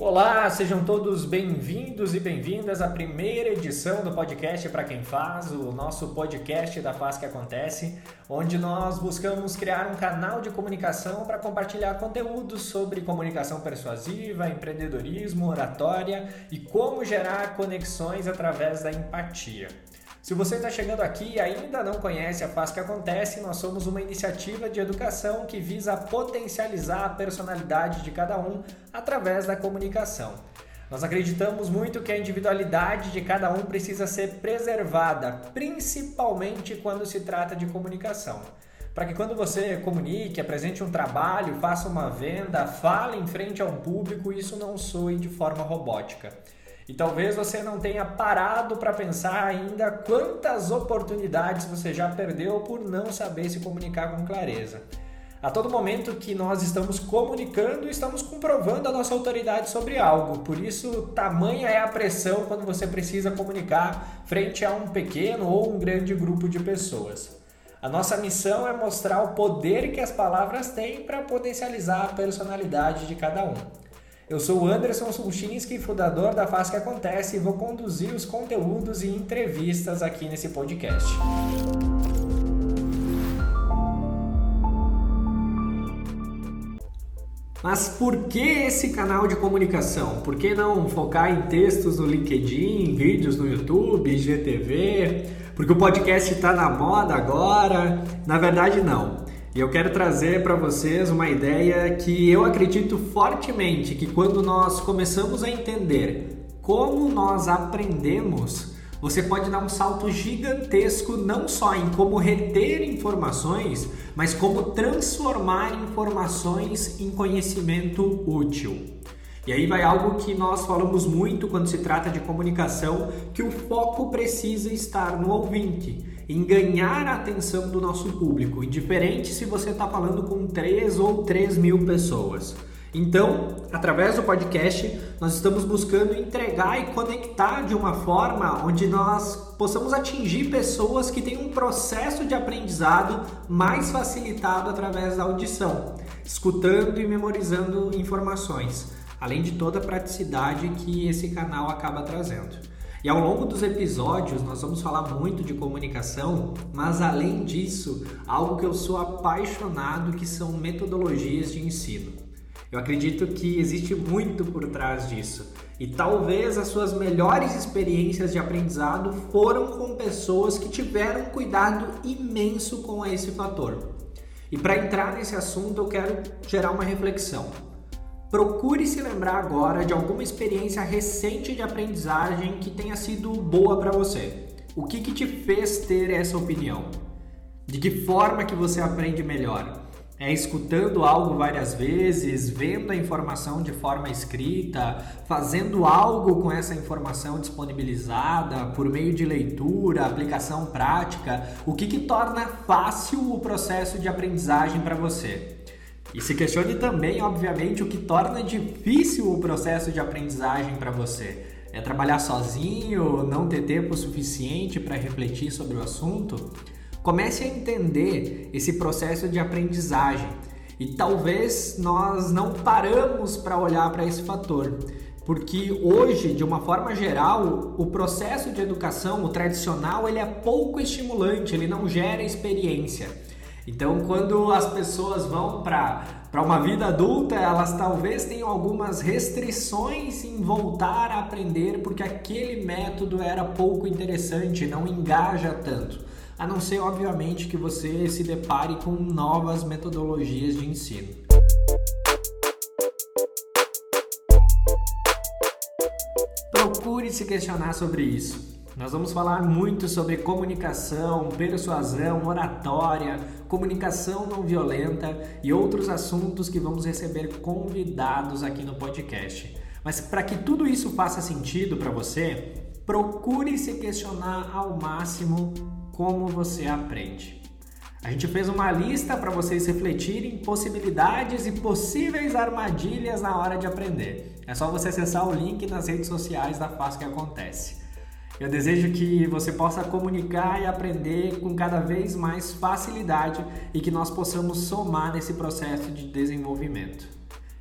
Olá, sejam todos bem-vindos e bem-vindas à primeira edição do podcast para quem faz, o nosso podcast da Faz que Acontece, onde nós buscamos criar um canal de comunicação para compartilhar conteúdos sobre comunicação persuasiva, empreendedorismo, oratória e como gerar conexões através da empatia. Se você está chegando aqui e ainda não conhece a Faz que Acontece, nós somos uma iniciativa de educação que visa potencializar a personalidade de cada um através da comunicação. Nós acreditamos muito que a individualidade de cada um precisa ser preservada, principalmente quando se trata de comunicação. Para que quando você comunique, apresente um trabalho, faça uma venda, fale em frente a um público, isso não soe de forma robótica. E talvez você não tenha parado para pensar ainda quantas oportunidades você já perdeu por não saber se comunicar com clareza. A todo momento que nós estamos comunicando, estamos comprovando a nossa autoridade sobre algo. Por isso, tamanha é a pressão quando você precisa comunicar frente a um pequeno ou um grande grupo de pessoas. A nossa missão é mostrar o poder que as palavras têm para potencializar a personalidade de cada um. Eu sou o Anderson Sulchinski, fundador da Faz que Acontece, e vou conduzir os conteúdos e entrevistas aqui nesse podcast. Mas por que esse canal de comunicação? Por que não focar em textos no LinkedIn, vídeos no YouTube, IGTV? Porque o podcast está na moda agora? Na verdade, não. E eu quero trazer para vocês uma ideia que eu acredito fortemente que quando nós começamos a entender como nós aprendemos, você pode dar um salto gigantesco não só em como reter informações, mas como transformar informações em conhecimento útil. E aí vai algo que nós falamos muito quando se trata de comunicação, que o foco precisa estar no ouvinte em ganhar a atenção do nosso público, indiferente se você está falando com 3 ou 3 mil pessoas. Então, através do podcast, nós estamos buscando entregar e conectar de uma forma onde nós possamos atingir pessoas que têm um processo de aprendizado mais facilitado através da audição, escutando e memorizando informações, além de toda a praticidade que esse canal acaba trazendo. E ao longo dos episódios nós vamos falar muito de comunicação, mas além disso, algo que eu sou apaixonado que são metodologias de ensino. Eu acredito que existe muito por trás disso. E talvez as suas melhores experiências de aprendizado foram com pessoas que tiveram cuidado imenso com esse fator. E para entrar nesse assunto, eu quero gerar uma reflexão. Procure se lembrar agora de alguma experiência recente de aprendizagem que tenha sido boa para você. O que, que te fez ter essa opinião? De que forma que você aprende melhor? É escutando algo várias vezes, vendo a informação de forma escrita, fazendo algo com essa informação disponibilizada por meio de leitura, aplicação prática? O que, que torna fácil o processo de aprendizagem para você? E se questione também, obviamente, o que torna difícil o processo de aprendizagem para você. É trabalhar sozinho, não ter tempo suficiente para refletir sobre o assunto? Comece a entender esse processo de aprendizagem e talvez nós não paramos para olhar para esse fator. Porque hoje, de uma forma geral, o processo de educação, o tradicional, ele é pouco estimulante, ele não gera experiência. Então, quando as pessoas vão para para uma vida adulta, elas talvez tenham algumas restrições em voltar a aprender porque aquele método era pouco interessante, não engaja tanto. A não ser, obviamente, que você se depare com novas metodologias de ensino. Procure se questionar sobre isso. Nós vamos falar muito sobre comunicação, persuasão, oratória, comunicação não violenta e outros assuntos que vamos receber convidados aqui no podcast. Mas para que tudo isso faça sentido para você, procure se questionar ao máximo como você aprende. A gente fez uma lista para vocês refletirem possibilidades e possíveis armadilhas na hora de aprender. É só você acessar o link nas redes sociais da Faz que Acontece. Eu desejo que você possa comunicar e aprender com cada vez mais facilidade e que nós possamos somar nesse processo de desenvolvimento.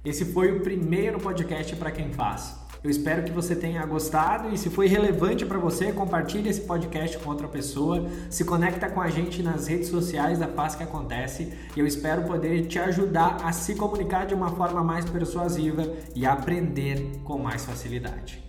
Esse foi o primeiro podcast para quem faz. Eu espero que você tenha gostado e se foi relevante para você, compartilhe esse podcast com outra pessoa, se conecta com a gente nas redes sociais da Faz que Acontece eu espero poder te ajudar a se comunicar de uma forma mais persuasiva e aprender com mais facilidade.